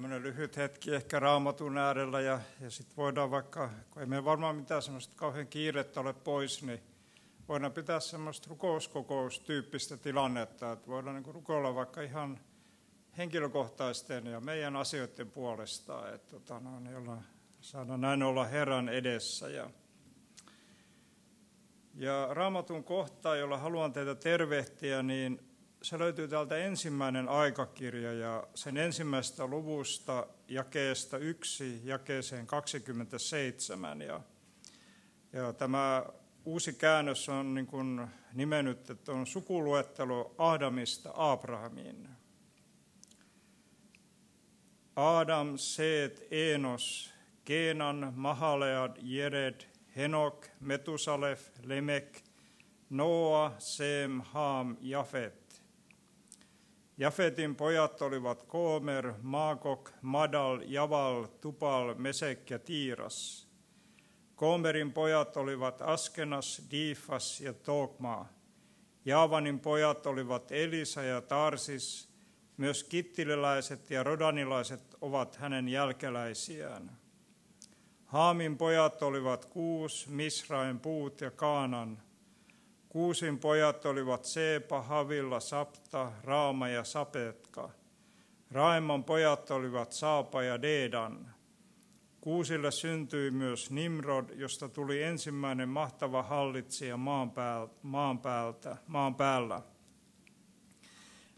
Tämmöinen lyhyt hetki ehkä raamatun äärellä ja, ja sitten voidaan vaikka, kun ei meillä varmaan mitään semmoista kauhean kiirettä ole pois, niin voidaan pitää semmoista rukouskokoustyyppistä tilannetta, että voidaan niin rukoilla vaikka ihan henkilökohtaisten ja meidän asioiden puolesta, että tota, no, niin olla, saadaan näin olla Herran edessä. Ja, ja raamatun kohta, jolla haluan teitä tervehtiä, niin se löytyy täältä ensimmäinen aikakirja ja sen ensimmäisestä luvusta jakeesta 1 jakeeseen 27. Ja, ja tämä uusi käännös on niin kuin nimennyt, että on sukuluettelo Adamista Abrahamiin. Adam, Seet, Enos, Keenan, Mahalead, Jered, Henok, Metusalef, Lemek, Noa, Sem, Haam, Jafet. Jafetin pojat olivat Koomer, Maakok, Madal, Javal, Tupal, Mesek ja Tiiras. Koomerin pojat olivat Askenas, Diifas ja Tokma. Jaavanin pojat olivat Elisa ja Tarsis. Myös kittililäiset ja rodanilaiset ovat hänen jälkeläisiään. Haamin pojat olivat Kuus, Misrain puut ja Kaanan. Kuusin pojat olivat Seepa, Havilla, Sapta, Raama ja Sapetka. Raimman pojat olivat Saapa ja Deedan. Kuusille syntyi myös Nimrod, josta tuli ensimmäinen mahtava hallitsija maan, päältä, maan, päältä, maan päällä.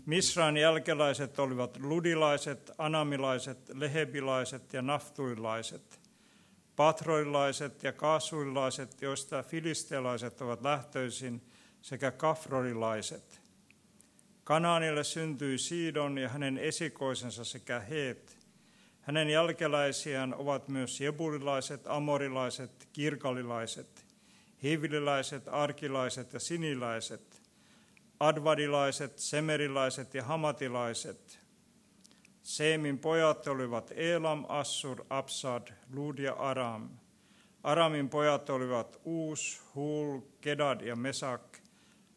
Misrain jälkeläiset olivat ludilaiset, anamilaiset, lehebilaiset ja naftuilaiset, patroilaiset ja kaasuilaiset, joista filistealaiset ovat lähtöisin, sekä kafrorilaiset. Kanaanille syntyi Siidon ja hänen esikoisensa sekä Heet. Hänen jälkeläisiään ovat myös jeburilaiset, amorilaiset, kirkalilaiset, hivililäiset, arkilaiset ja siniläiset, advadilaiset, semerilaiset ja hamatilaiset. Seemin pojat olivat Elam, Assur, Absad, Lud ja Aram. Aramin pojat olivat Uus, Hul, Kedad ja Mesak.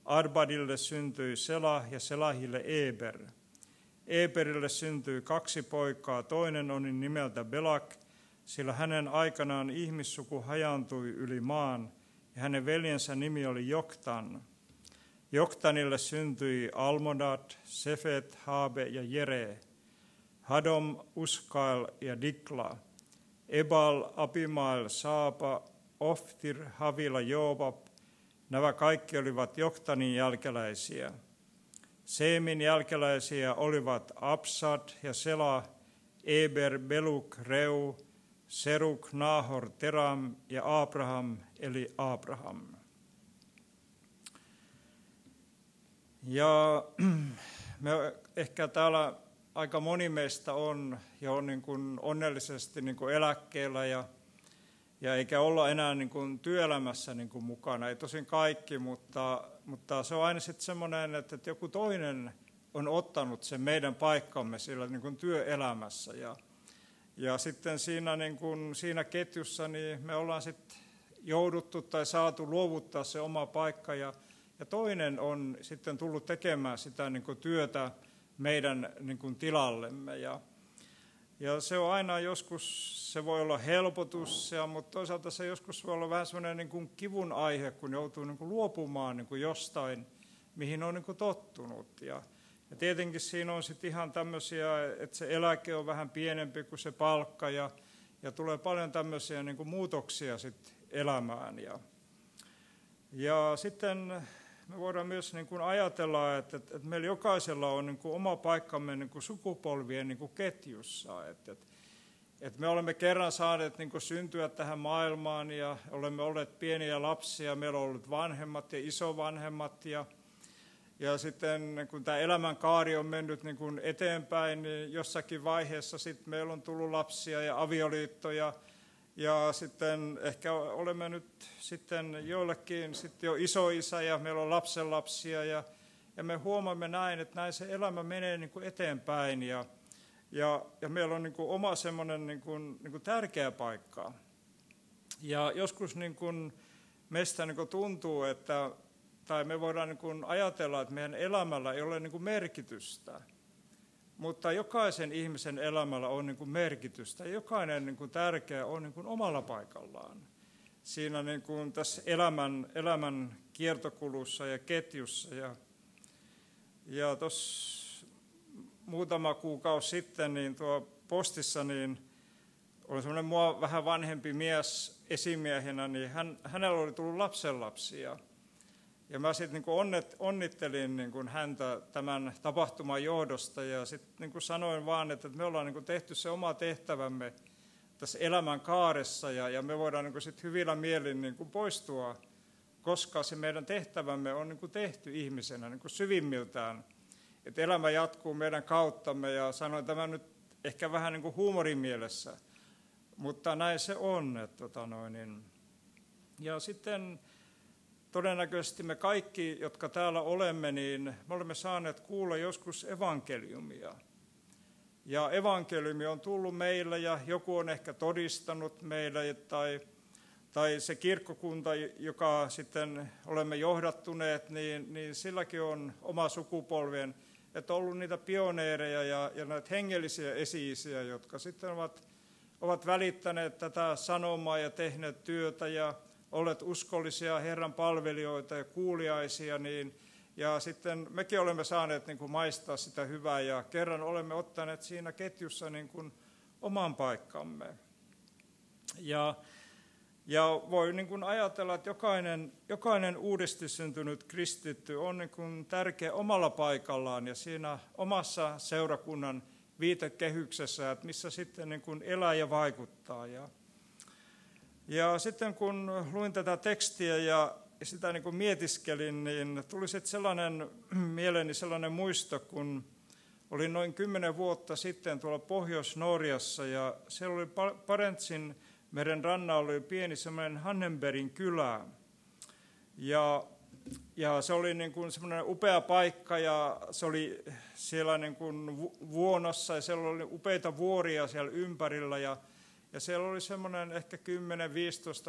Arbadille syntyi Selah ja Selahille Eber. Eberille syntyi kaksi poikaa, toinen oli nimeltä Belak, sillä hänen aikanaan ihmissuku hajaantui yli maan, ja hänen veljensä nimi oli Joktan. Joktanille syntyi Almodat, Sefet, Haabe ja Jere, Hadom, Uskail ja Dikla, Ebal, Abimael, Saapa, Oftir, Havila, Joobab. Nämä kaikki olivat Joktanin jälkeläisiä. Seemin jälkeläisiä olivat Absad ja Sela, Eber, Beluk, Reu, Seruk, Nahor, Teram ja Abraham eli Abraham. Ja me ehkä täällä aika moni meistä on jo niin kuin onnellisesti niin kuin eläkkeellä ja, ja eikä olla enää niin kuin työelämässä niin kuin mukana. Ei tosin kaikki, mutta, mutta se on aina sitten semmoinen, että, että joku toinen on ottanut sen meidän paikkamme sillä niin kuin työelämässä. Ja, ja sitten siinä, niin kuin, siinä ketjussa niin me ollaan sitten jouduttu tai saatu luovuttaa se oma paikka ja, ja toinen on sitten tullut tekemään sitä niin kuin työtä meidän niin kuin tilallemme. Ja, ja se on aina joskus, se voi olla helpotus, ja, mutta toisaalta se joskus voi olla vähän sellainen niin kuin kivun aihe, kun joutuu niin kuin luopumaan niin kuin jostain, mihin on niin kuin tottunut. Ja, ja tietenkin siinä on sitten ihan tämmöisiä, että se eläke on vähän pienempi kuin se palkka, ja, ja tulee paljon tämmöisiä niin kuin muutoksia sitten elämään. Ja, ja sitten me voidaan myös niin kuin ajatella, että, että, meillä jokaisella on niin kuin oma paikkamme niin kuin sukupolvien niin kuin ketjussa. Että, että, että me olemme kerran saaneet niin kuin syntyä tähän maailmaan ja olemme olleet pieniä lapsia, meillä on ollut vanhemmat ja isovanhemmat ja, ja sitten kun tämä elämänkaari on mennyt niin kuin eteenpäin, niin jossakin vaiheessa sitten meillä on tullut lapsia ja avioliittoja. Ja sitten ehkä olemme nyt sitten joillekin sitten jo isoisä ja meillä on lapsenlapsia ja, ja me huomaamme näin, että näin se elämä menee niin kuin eteenpäin ja, ja, ja meillä on niin kuin oma semmoinen niin kuin, niin kuin tärkeä paikka. Ja joskus niin kuin meistä niin kuin tuntuu, että tai me voidaan niin kuin ajatella, että meidän elämällä ei ole niin kuin merkitystä. Mutta jokaisen ihmisen elämällä on niin kuin merkitystä. Jokainen niin kuin tärkeä on niin kuin omalla paikallaan. Siinä niin kuin tässä elämän, elämän kiertokulussa ja ketjussa. Ja, ja tuossa muutama kuukausi sitten niin tuo postissa niin oli semmoinen mua vähän vanhempi mies esimiehenä, niin hän, hänellä oli tullut lapsenlapsia. Ja mä sitten niin onnet, onnittelin niin kuin häntä tämän tapahtuman johdosta ja sitten niin sanoin vaan, että me ollaan niin tehty se oma tehtävämme tässä elämän kaaressa ja, ja me voidaan niin sit hyvillä mielin niin poistua, koska se meidän tehtävämme on niin tehty ihmisenä niin syvimmiltään. Että elämä jatkuu meidän kauttamme ja sanoin tämän nyt ehkä vähän niin huumorin mielessä, mutta näin se on. Että, tota noin, niin. Ja sitten todennäköisesti me kaikki, jotka täällä olemme, niin me olemme saaneet kuulla joskus evankeliumia. Ja evankeliumi on tullut meille ja joku on ehkä todistanut meille tai, tai se kirkkokunta, joka sitten olemme johdattuneet, niin, niin silläkin on oma sukupolvien, että on ollut niitä pioneereja ja, ja näitä hengellisiä esiisiä, jotka sitten ovat, ovat välittäneet tätä sanomaa ja tehneet työtä ja olleet uskollisia Herran palvelijoita ja kuuliaisia, niin ja sitten mekin olemme saaneet niin kuin maistaa sitä hyvää ja kerran olemme ottaneet siinä ketjussa niin kuin oman paikkamme. Ja, ja voi niin kuin ajatella, että jokainen, jokainen uudesti syntynyt kristitty on niin kuin tärkeä omalla paikallaan ja siinä omassa seurakunnan viitekehyksessä, että missä sitten niin kuin elää ja vaikuttaa. Ja, ja sitten kun luin tätä tekstiä ja sitä niin kuin mietiskelin, niin tuli sitten sellainen mieleeni sellainen muisto, kun olin noin kymmenen vuotta sitten tuolla Pohjois-Norjassa ja siellä oli Parentsin meren rannalla oli pieni semmoinen Hannenbergin kylä. Ja, ja se oli niin kuin semmoinen upea paikka ja se oli siellä niin kuin vuonossa ja siellä oli upeita vuoria siellä ympärillä ja ja siellä oli semmoinen ehkä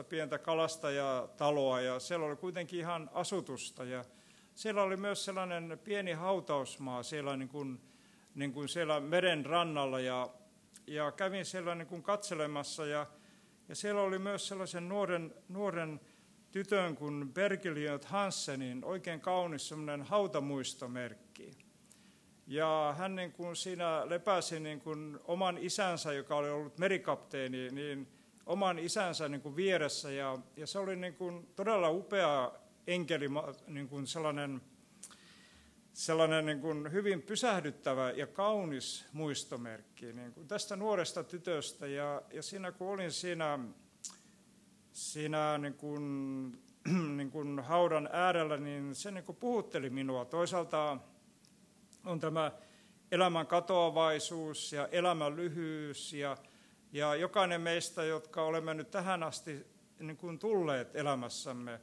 10-15 pientä kalastajataloa ja siellä oli kuitenkin ihan asutusta. Ja siellä oli myös sellainen pieni hautausmaa siellä, niin kuin, niin kuin siellä meren rannalla ja, ja kävin siellä niin kuin katselemassa ja, ja siellä oli myös sellaisen nuoren, nuoren tytön kuin Bergiliot Hansenin oikein kaunis semmoinen hautamuistomerkki. Ja hän niin kuin siinä lepäsi niin kuin oman isänsä, joka oli ollut merikapteeni, niin oman isänsä niin kuin vieressä. Ja, ja se oli niin kuin todella upea enkeli, niin kuin sellainen, sellainen niin kuin hyvin pysähdyttävä ja kaunis muistomerkki niin kuin tästä nuoresta tytöstä. Ja, ja siinä kun olin siinä, siinä niin kuin, niin kuin haudan äärellä, niin se niin kuin puhutteli minua. Toisaalta on tämä elämän katoavaisuus ja elämän lyhyys ja, ja jokainen meistä, jotka olemme nyt tähän asti niin kuin tulleet elämässämme,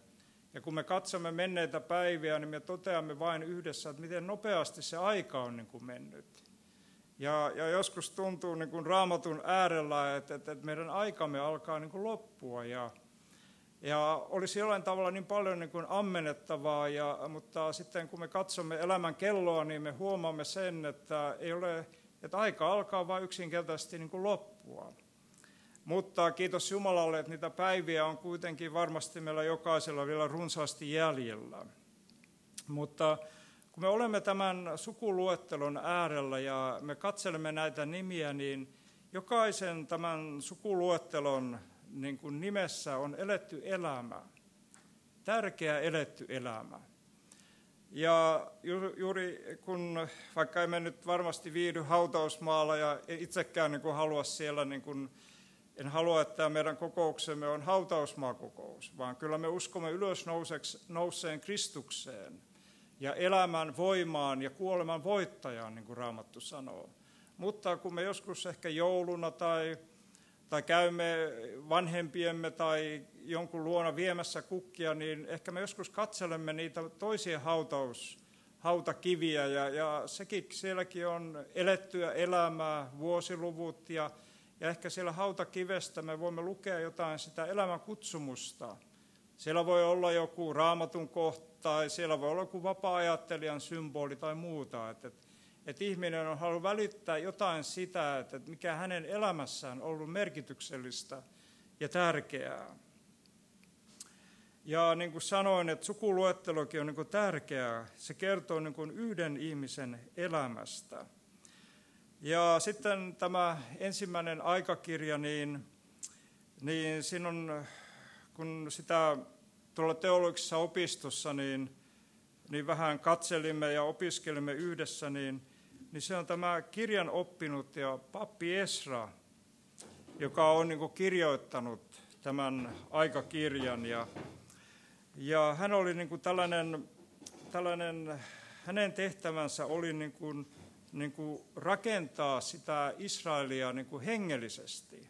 ja kun me katsomme menneitä päiviä, niin me toteamme vain yhdessä, että miten nopeasti se aika on niin kuin mennyt. Ja, ja joskus tuntuu niin kuin raamatun äärellä, että, että meidän aikamme alkaa niin kuin loppua. Ja, ja olisi jollain tavalla niin paljon niin kuin ammennettavaa, ja, mutta sitten kun me katsomme elämän kelloa, niin me huomaamme sen, että, ei ole, että aika alkaa vain yksinkertaisesti niin kuin loppua. Mutta kiitos Jumalalle, että niitä päiviä on kuitenkin varmasti meillä jokaisella vielä runsaasti jäljellä. Mutta kun me olemme tämän sukuluettelon äärellä ja me katselemme näitä nimiä, niin jokaisen tämän sukuluettelon niin kuin nimessä on eletty elämä, tärkeä eletty elämä. Ja juuri kun, vaikka emme nyt varmasti viihdy hautausmaalla ja itsekään niin kuin halua siellä, niin kuin, en halua, että meidän kokouksemme on hautausmaakokous, vaan kyllä me uskomme ylös nouseen Kristukseen. ja elämän voimaan ja kuoleman voittajaan, niin kuin Raamattu sanoo. Mutta kun me joskus ehkä jouluna tai, tai käymme vanhempiemme tai jonkun luona viemässä kukkia, niin ehkä me joskus katselemme niitä toisia hautaus, hautakiviä ja, ja sekin, sielläkin on elettyä elämää, vuosiluvut ja, ja ehkä siellä hautakivestä me voimme lukea jotain sitä elämän kutsumusta. Siellä voi olla joku raamatun kohta tai siellä voi olla joku vapaa-ajattelijan symboli tai muuta. Että, että, ihminen on halunnut välittää jotain sitä, että mikä hänen elämässään on ollut merkityksellistä ja tärkeää. Ja niin kuin sanoin, että sukuluettelokin on niin kuin tärkeää. Se kertoo niin kuin yhden ihmisen elämästä. Ja sitten tämä ensimmäinen aikakirja, niin, niin siinä on, kun sitä tuolla teologisessa opistossa niin, niin vähän katselimme ja opiskelimme yhdessä, niin, niin se on tämä kirjan oppinut ja pappi Esra, joka on niin kirjoittanut tämän aikakirjan. Ja, ja hän oli niin tällainen, tällainen, hänen tehtävänsä oli niin kuin, niin kuin rakentaa sitä Israelia niin kuin hengellisesti.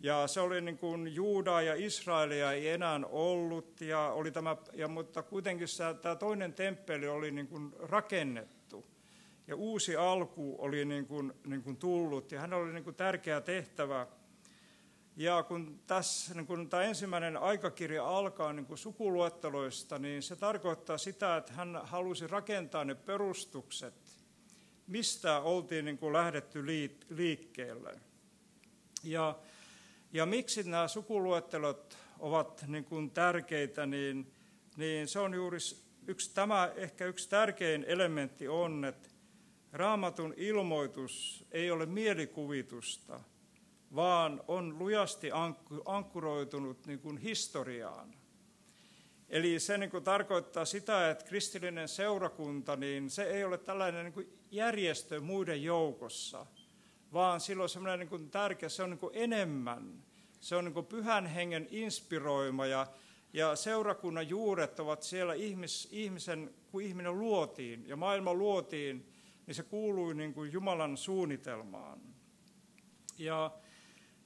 Ja se oli niin kuin Juudaa ja Israelia ei enää ollut, ja oli tämä, ja, mutta kuitenkin se, tämä toinen temppeli oli niin kuin rakennettu. Ja uusi alku oli niin kuin, niin kuin tullut, ja hän oli niin kuin tärkeä tehtävä ja kun tässä niin kun tämä ensimmäinen aikakirja alkaa niin kuin sukuluetteloista, niin se tarkoittaa sitä, että hän halusi rakentaa ne perustukset, mistä oltiin niin kuin lähdetty liikkeelle. Ja, ja miksi nämä sukuluettelot ovat niin kuin tärkeitä, niin, niin se on juuri yksi, tämä ehkä yksi tärkein elementti on, että raamatun ilmoitus ei ole mielikuvitusta – vaan on lujasti ankkuroitunut niin kuin historiaan. Eli se niin kuin tarkoittaa sitä, että kristillinen seurakunta, niin se ei ole tällainen niin kuin järjestö muiden joukossa, vaan silloin semmoinen niin kuin tärkeä, se on niin kuin enemmän. Se on niin kuin pyhän hengen inspiroima ja, ja seurakunnan juuret ovat siellä ihmis, ihmisen, kun ihminen luotiin ja maailma luotiin, niin se kuului niin kuin Jumalan suunnitelmaan. Ja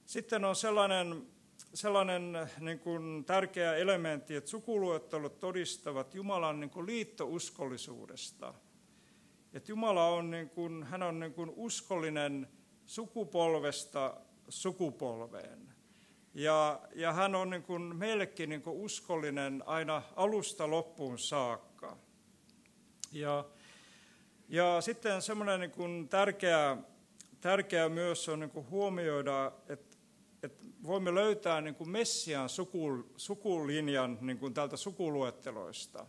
sitten on sellainen, sellainen niin kuin tärkeä elementti, että sukuluettelut todistavat Jumalan niin kuin liittouskollisuudesta. Että Jumala on, niin kuin, hän on niin kuin uskollinen sukupolvesta sukupolveen. Ja, ja hän on niin kuin meillekin niin kuin uskollinen aina alusta loppuun saakka. Ja, ja sitten semmoinen niin kuin tärkeä, tärkeä myös on niin kuin huomioida, että että voimme löytää niin kuin Messian suku, sukulinjan niin kuin täältä sukuluetteloista.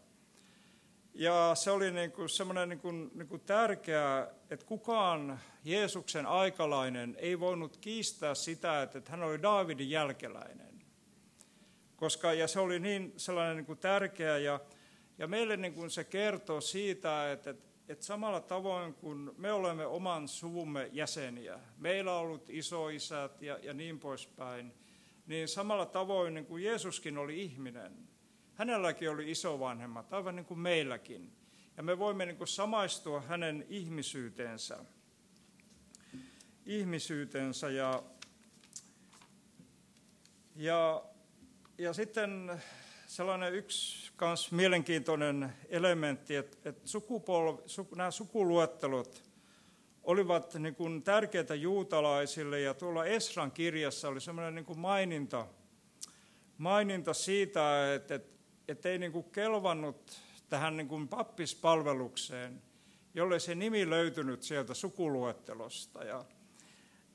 Ja se oli niin kuin semmoinen niin kuin, niin kuin tärkeää, että kukaan Jeesuksen aikalainen ei voinut kiistää sitä, että hän oli Daavidin jälkeläinen. Koska, ja se oli niin sellainen niin kuin tärkeä, ja, ja meille niin kuin se kertoo siitä, että, että että samalla tavoin kuin me olemme oman suvumme jäseniä, meillä on ollut isoisät ja, ja niin poispäin, niin samalla tavoin niin kuin Jeesuskin oli ihminen, hänelläkin oli isovanhemmat, aivan niin kuin meilläkin. Ja me voimme niin kuin samaistua hänen ihmisyytensä. Ihmisyytensä ja, ja, ja sitten sellainen yksi kans mielenkiintoinen elementti, että, että sukupolv, su, nämä sukuluettelot olivat niin kuin tärkeitä juutalaisille ja tuolla Esran kirjassa oli sellainen niin kuin maininta, maininta siitä, että, että, että ei niin kuin kelvannut tähän niin kuin pappispalvelukseen, jolle se nimi löytynyt sieltä sukuluettelosta. Ja,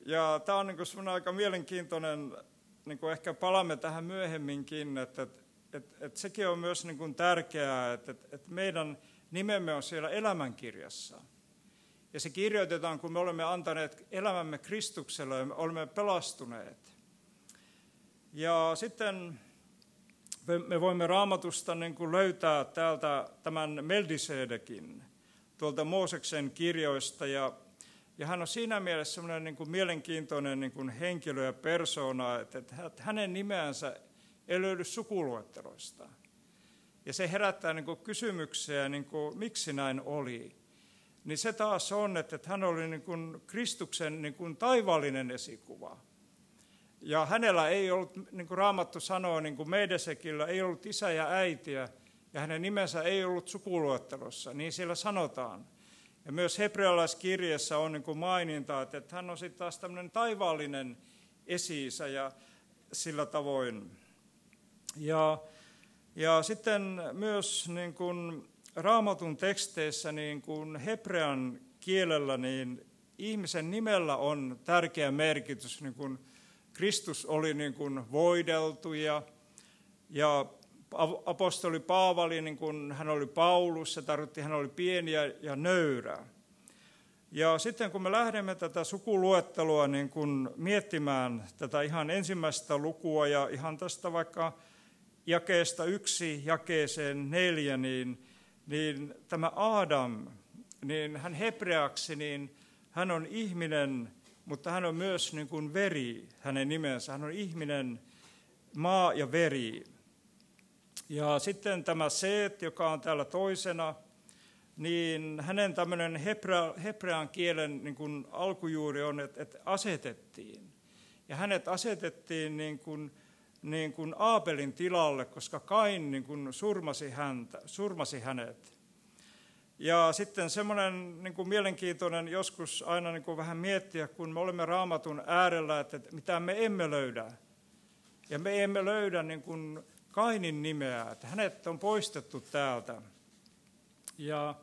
ja tämä on niin kuin aika mielenkiintoinen, niin kuin ehkä palaamme tähän myöhemminkin, että, että, että sekin on myös niin kuin tärkeää, että, että meidän nimemme on siellä elämänkirjassa. Ja se kirjoitetaan, kun me olemme antaneet elämämme Kristukselle ja me olemme pelastuneet. Ja sitten me voimme raamatusta niin kuin löytää täältä tämän Meldisedekin tuolta Mooseksen kirjoista. Ja, ja hän on siinä mielessä semmoinen niin kuin mielenkiintoinen niin kuin henkilö ja persona, että, että hänen nimeänsä ei löydy sukuluetteloista. ja se herättää niin kuin kysymyksiä, niin kuin, miksi näin oli. Niin se taas on, että hän oli niin kuin Kristuksen niin kuin taivaallinen esikuva. Ja hänellä ei ollut, niin kuin Raamattu sanoo, niin kuin Meidesekillä, ei ollut isä ja äitiä, ja hänen nimensä ei ollut sukuluettelossa, niin siellä sanotaan. Ja myös hebrealaiskirjassa on niin kuin maininta, että hän on sitten taas tämmöinen taivaallinen esi ja sillä tavoin. Ja, ja sitten myös niin kuin raamatun teksteissä niin kuin hebrean kielellä niin ihmisen nimellä on tärkeä merkitys. Niin kuin Kristus oli niin kuin voideltu ja, ja apostoli Paavali, niin kuin hän oli Paulus, se tarkoitti, hän oli pieni ja, ja nöyrä. Ja sitten kun me lähdemme tätä sukuluettelua niin kun miettimään tätä ihan ensimmäistä lukua ja ihan tästä vaikka jakeesta yksi jakeeseen neljä, niin, niin tämä Adam, niin hän hebreaksi, niin hän on ihminen, mutta hän on myös niin kuin veri, hänen nimensä. Hän on ihminen, maa ja veri. Ja sitten tämä Seet, joka on täällä toisena, niin hänen tämmöinen hebra, hebrean kielen niin kuin alkujuuri on, että, että asetettiin. Ja hänet asetettiin niin kuin, niin kuin Aapelin tilalle, koska Kain niin kuin surmasi, häntä, surmasi hänet. Ja sitten semmoinen niin kuin mielenkiintoinen joskus aina niin kuin vähän miettiä, kun me olemme raamatun äärellä, että, mitä me emme löydä. Ja me emme löydä niin kuin Kainin nimeä, että hänet on poistettu täältä. Ja,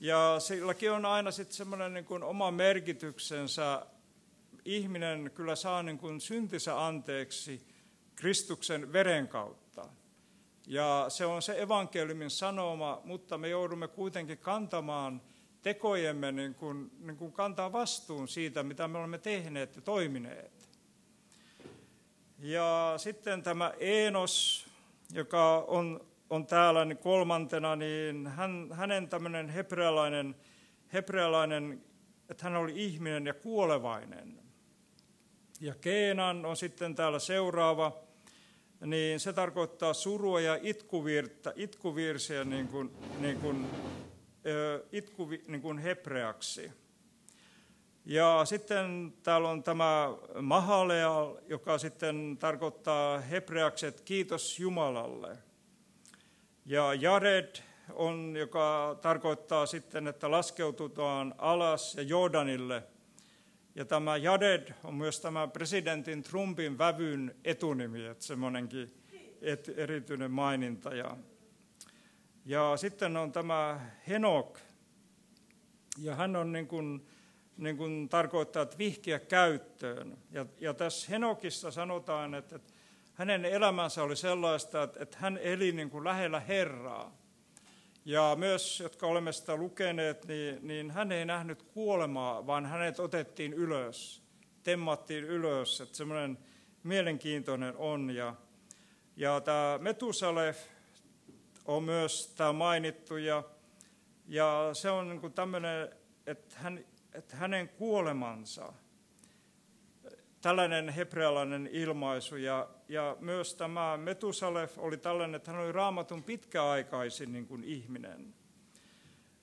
ja silläkin on aina sitten semmoinen niin kuin oma merkityksensä. Ihminen kyllä saa niin kuin syntinsä anteeksi Kristuksen veren kautta. Ja se on se evankeliumin sanoma, mutta me joudumme kuitenkin kantamaan tekojemme, niin kuin, niin kuin kantaa vastuun siitä, mitä me olemme tehneet ja toimineet. Ja sitten tämä Enos, joka on, on täällä niin kolmantena, niin hän, hänen tämmöinen hebrealainen, hebrealainen, että hän oli ihminen ja kuolevainen. Ja Keenan on sitten täällä seuraava, niin se tarkoittaa surua ja itkuvirttä, itkuvirsiä niin kuin, niin kuin, itku, niin kuin hebreaksi. Ja sitten täällä on tämä Mahalea, joka sitten tarkoittaa hebreaksi, että kiitos Jumalalle. Ja Jared on, joka tarkoittaa sitten, että laskeututaan alas ja Jordanille. Ja tämä Jared on myös tämä presidentin Trumpin vävyn etunimi, että semmoinenkin et, erityinen maininta. Ja, ja sitten on tämä Henok, ja hän on niin kuin, niin kuin tarkoittaa, että vihkiä käyttöön. Ja, ja tässä Henokissa sanotaan, että, että hänen elämänsä oli sellaista, että, että hän eli niin kuin lähellä Herraa. Ja myös, jotka olemme sitä lukeneet, niin, niin hän ei nähnyt kuolemaa, vaan hänet otettiin ylös, temmattiin ylös. Että semmoinen mielenkiintoinen on. Ja, ja tämä Metusalef on myös tämä mainittu, ja, ja se on niin kuin tämmöinen, että hän että hänen kuolemansa, tällainen hebrealainen ilmaisu, ja, ja myös tämä Metusalef oli tällainen, että hän oli raamatun pitkäaikaisin niin kuin ihminen.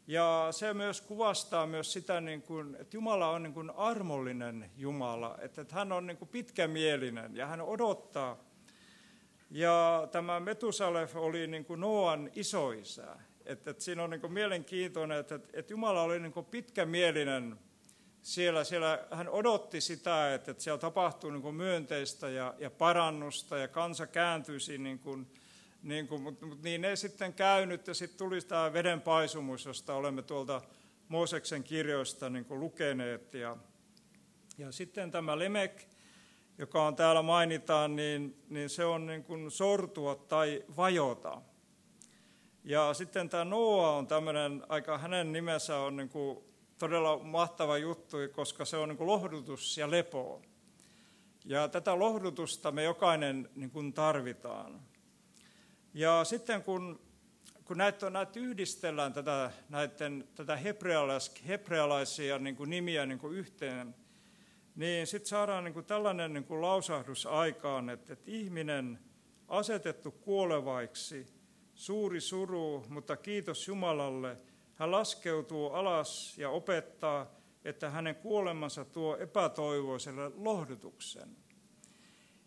Ja se myös kuvastaa myös sitä, niin kuin, että Jumala on niin kuin armollinen Jumala, että, että hän on niin kuin pitkämielinen ja hän odottaa. Ja tämä Metusalef oli niin kuin Noan isoisä. Että, että siinä on niin mielenkiintoinen, että, että Jumala oli niin pitkämielinen siellä, siellä. Hän odotti sitä, että, että siellä tapahtuu niin myönteistä ja, ja parannusta ja kansa kääntyisi, niin kuin, niin kuin, mutta, mutta niin ei sitten käynyt ja sitten tuli tämä vedenpaisumus, josta olemme tuolta Mooseksen kirjoista niin kuin lukeneet. Ja, ja sitten tämä Lemek, joka on täällä mainitaan, niin, niin se on niin kuin sortua tai vajota. Ja sitten tämä Noa on tämmöinen, aika hänen nimensä on niin kuin todella mahtava juttu, koska se on niin lohdutus ja lepo. Ja tätä lohdutusta me jokainen niin kuin tarvitaan. Ja sitten kun, kun näitä, näitä yhdistellään tätä, näiden, tätä hebrealais, hebrealaisia niin kuin nimiä niin kuin yhteen, niin sitten saadaan niin kuin tällainen niin kuin lausahdus aikaan, että, että ihminen asetettu kuolevaiksi – suuri suru, mutta kiitos Jumalalle, hän laskeutuu alas ja opettaa, että hänen kuolemansa tuo epätoivoiselle lohdutuksen.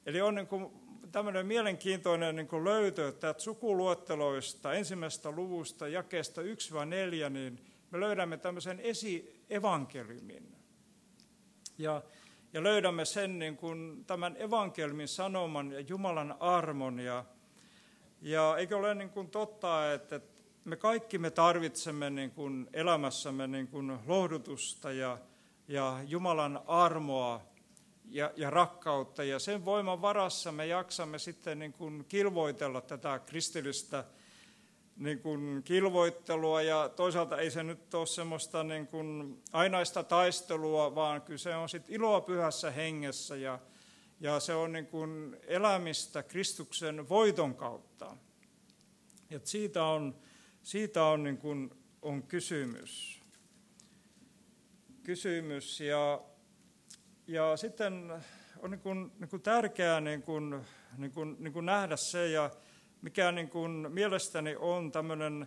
Eli on niin kuin tämmöinen mielenkiintoinen niin kuin löytö, että sukuluotteloista ensimmäisestä luvusta jakeesta 1-4, niin me löydämme tämmöisen esievankeliumin. Ja, ja löydämme sen niin kuin tämän evankelmin sanoman ja Jumalan armon. Ja, ja eikö ole niin kuin totta, että me kaikki me tarvitsemme niin kuin elämässämme niin kuin lohdutusta ja, ja Jumalan armoa ja, ja rakkautta. Ja sen voiman varassa me jaksamme sitten niin kuin kilvoitella tätä kristillistä niin kuin kilvoittelua ja toisaalta ei se nyt ole semmoista niin kuin ainaista taistelua, vaan kyse on sitten iloa pyhässä hengessä ja, ja se on niin kuin elämistä Kristuksen voiton kautta. Ja siitä on, siitä on, niin kuin, on kysymys. kysymys ja, ja sitten on niin kuin, niin kuin tärkeää niin kuin, niin kuin, niin kuin nähdä se ja mikä niin kuin mielestäni on tämmöinen,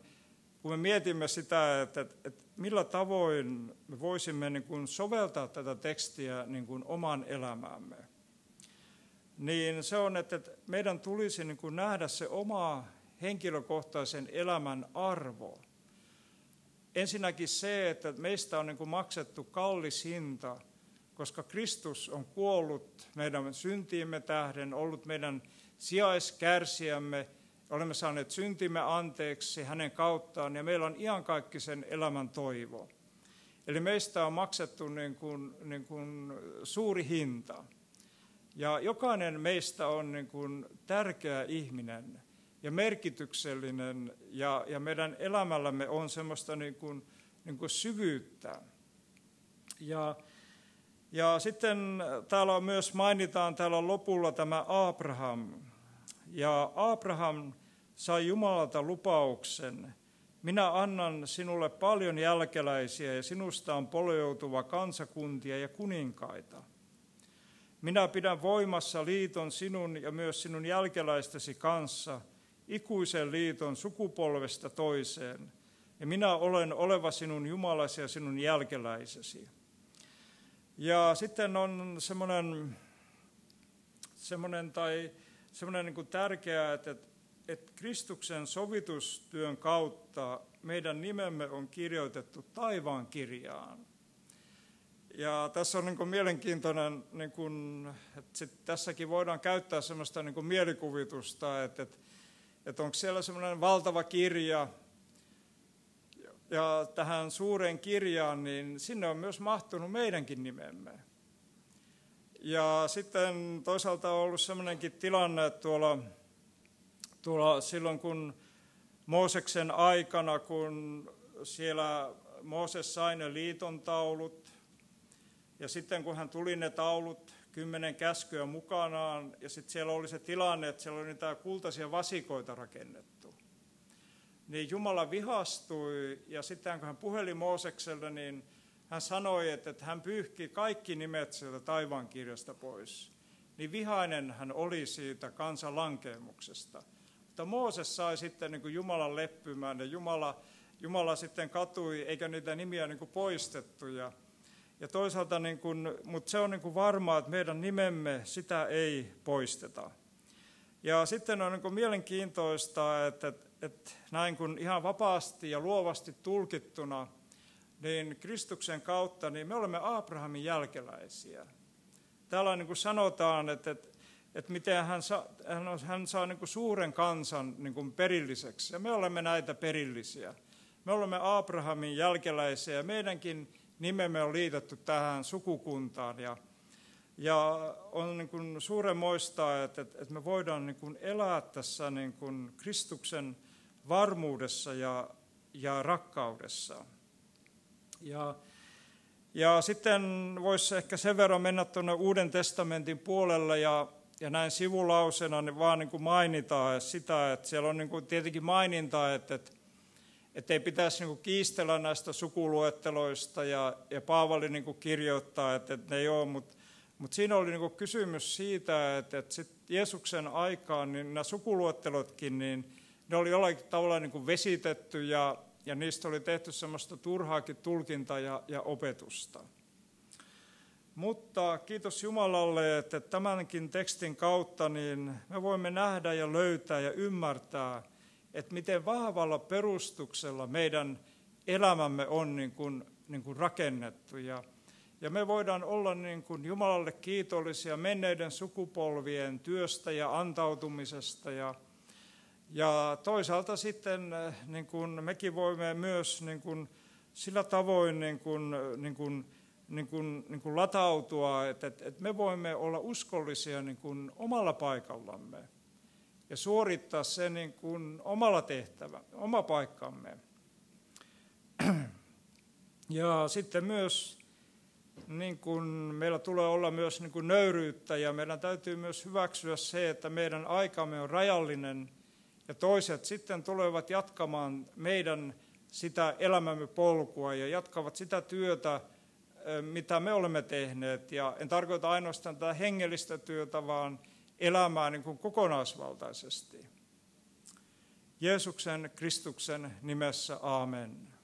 kun me mietimme sitä, että, että, että millä tavoin me voisimme niin kuin soveltaa tätä tekstiä niin kuin oman elämäämme, niin se on, että, meidän tulisi niin kuin nähdä se oma henkilökohtaisen elämän arvo. Ensinnäkin se, että meistä on niin kuin maksettu kallis hinta, koska Kristus on kuollut meidän syntiimme tähden, ollut meidän sijaiskärsiämme Olemme saaneet syntimme anteeksi hänen kauttaan ja meillä on iankaikkisen elämän toivo. Eli meistä on maksettu niin kuin, niin kuin suuri hinta. Ja jokainen meistä on niin kuin tärkeä ihminen ja merkityksellinen ja, ja meidän elämällämme on semmoista niin kuin, niin kuin syvyyttä. Ja, ja sitten täällä on myös mainitaan täällä lopulla tämä Abraham, ja Abraham sai Jumalalta lupauksen, minä annan sinulle paljon jälkeläisiä ja sinusta on poleutuva kansakuntia ja kuninkaita. Minä pidän voimassa liiton sinun ja myös sinun jälkeläistesi kanssa, ikuisen liiton sukupolvesta toiseen, ja minä olen oleva sinun Jumalasi ja sinun jälkeläisesi. Ja sitten on semmoinen, semmoinen tai semmoinen niin kuin tärkeää, että, että Kristuksen sovitustyön kautta meidän nimemme on kirjoitettu taivaan kirjaan. Ja tässä on niin kuin mielenkiintoinen, niin kuin, että sit tässäkin voidaan käyttää sellaista niin kuin mielikuvitusta, että, että, että onko siellä semmoinen valtava kirja, ja tähän suureen kirjaan, niin sinne on myös mahtunut meidänkin nimemme. Ja sitten toisaalta on ollut sellainenkin tilanne että tuolla, tuolla silloin, kun Mooseksen aikana, kun siellä Mooses sai ne liiton taulut, ja sitten kun hän tuli ne taulut, kymmenen käskyä mukanaan, ja sitten siellä oli se tilanne, että siellä oli niitä kultaisia vasikoita rakennettu. Niin Jumala vihastui, ja sitten kun hän puheli Moosekselle, niin hän sanoi, että, että hän pyyhki kaikki nimet sieltä taivankirjasta pois. Niin vihainen hän oli siitä kansan lankeemuksesta. Mutta Mooses sai sitten niin kuin Jumalan leppymään ja Jumala, Jumala sitten katui, eikä niitä nimiä niin kuin poistettu. Ja, ja toisaalta, niin kuin, mutta se on niin kuin varmaa, että meidän nimemme, sitä ei poisteta. Ja sitten on niin kuin mielenkiintoista, että, että, että näin kun ihan vapaasti ja luovasti tulkittuna – niin Kristuksen kautta, niin me olemme Abrahamin jälkeläisiä. Täällä niin kuin sanotaan, että, että, että miten hän saa, hän, hän saa niin kuin suuren kansan niin kuin perilliseksi, ja me olemme näitä perillisiä. Me olemme Abrahamin jälkeläisiä, ja meidänkin nimemme on liitetty tähän sukukuntaan, ja, ja on niin kuin suuren moistaa, että, että, että me voidaan niin kuin elää tässä niin kuin Kristuksen varmuudessa ja, ja rakkaudessa. Ja, ja sitten voisi ehkä sen verran mennä tuonne Uuden testamentin puolelle ja, ja näin sivulausena niin vaan niin kuin mainitaan sitä, että siellä on niin kuin tietenkin maininta, että, että, että ei pitäisi niin kiistellä näistä sukuluetteloista ja, ja Paavali niin kirjoittaa, että, että ne ei ole, mutta mutta siinä oli niin kysymys siitä, että, että sit Jeesuksen aikaan niin nämä sukuluettelotkin, niin ne oli jollakin tavalla niin kuin vesitetty ja, ja niistä oli tehty semmoista turhaakin tulkintaa ja, ja opetusta. Mutta kiitos Jumalalle, että tämänkin tekstin kautta niin me voimme nähdä ja löytää ja ymmärtää, että miten vahvalla perustuksella meidän elämämme on niin kuin, niin kuin rakennettu. Ja, ja me voidaan olla niin kuin Jumalalle kiitollisia menneiden sukupolvien työstä ja antautumisesta. Ja, ja toisaalta sitten niin kuin mekin voimme myös niin kuin sillä tavoin niin kuin, niin kuin, niin kuin, niin kuin latautua, että, että me voimme olla uskollisia niin kuin omalla paikallamme ja suorittaa sen niin kuin omalla tehtävä, oma paikkamme. Ja sitten myös niin kuin meillä tulee olla myös niin kuin nöyryyttä ja meidän täytyy myös hyväksyä se, että meidän aikamme on rajallinen ja toiset sitten tulevat jatkamaan meidän sitä elämämme polkua ja jatkavat sitä työtä, mitä me olemme tehneet. Ja en tarkoita ainoastaan tätä hengellistä työtä, vaan elämää niin kuin kokonaisvaltaisesti. Jeesuksen Kristuksen nimessä, amen.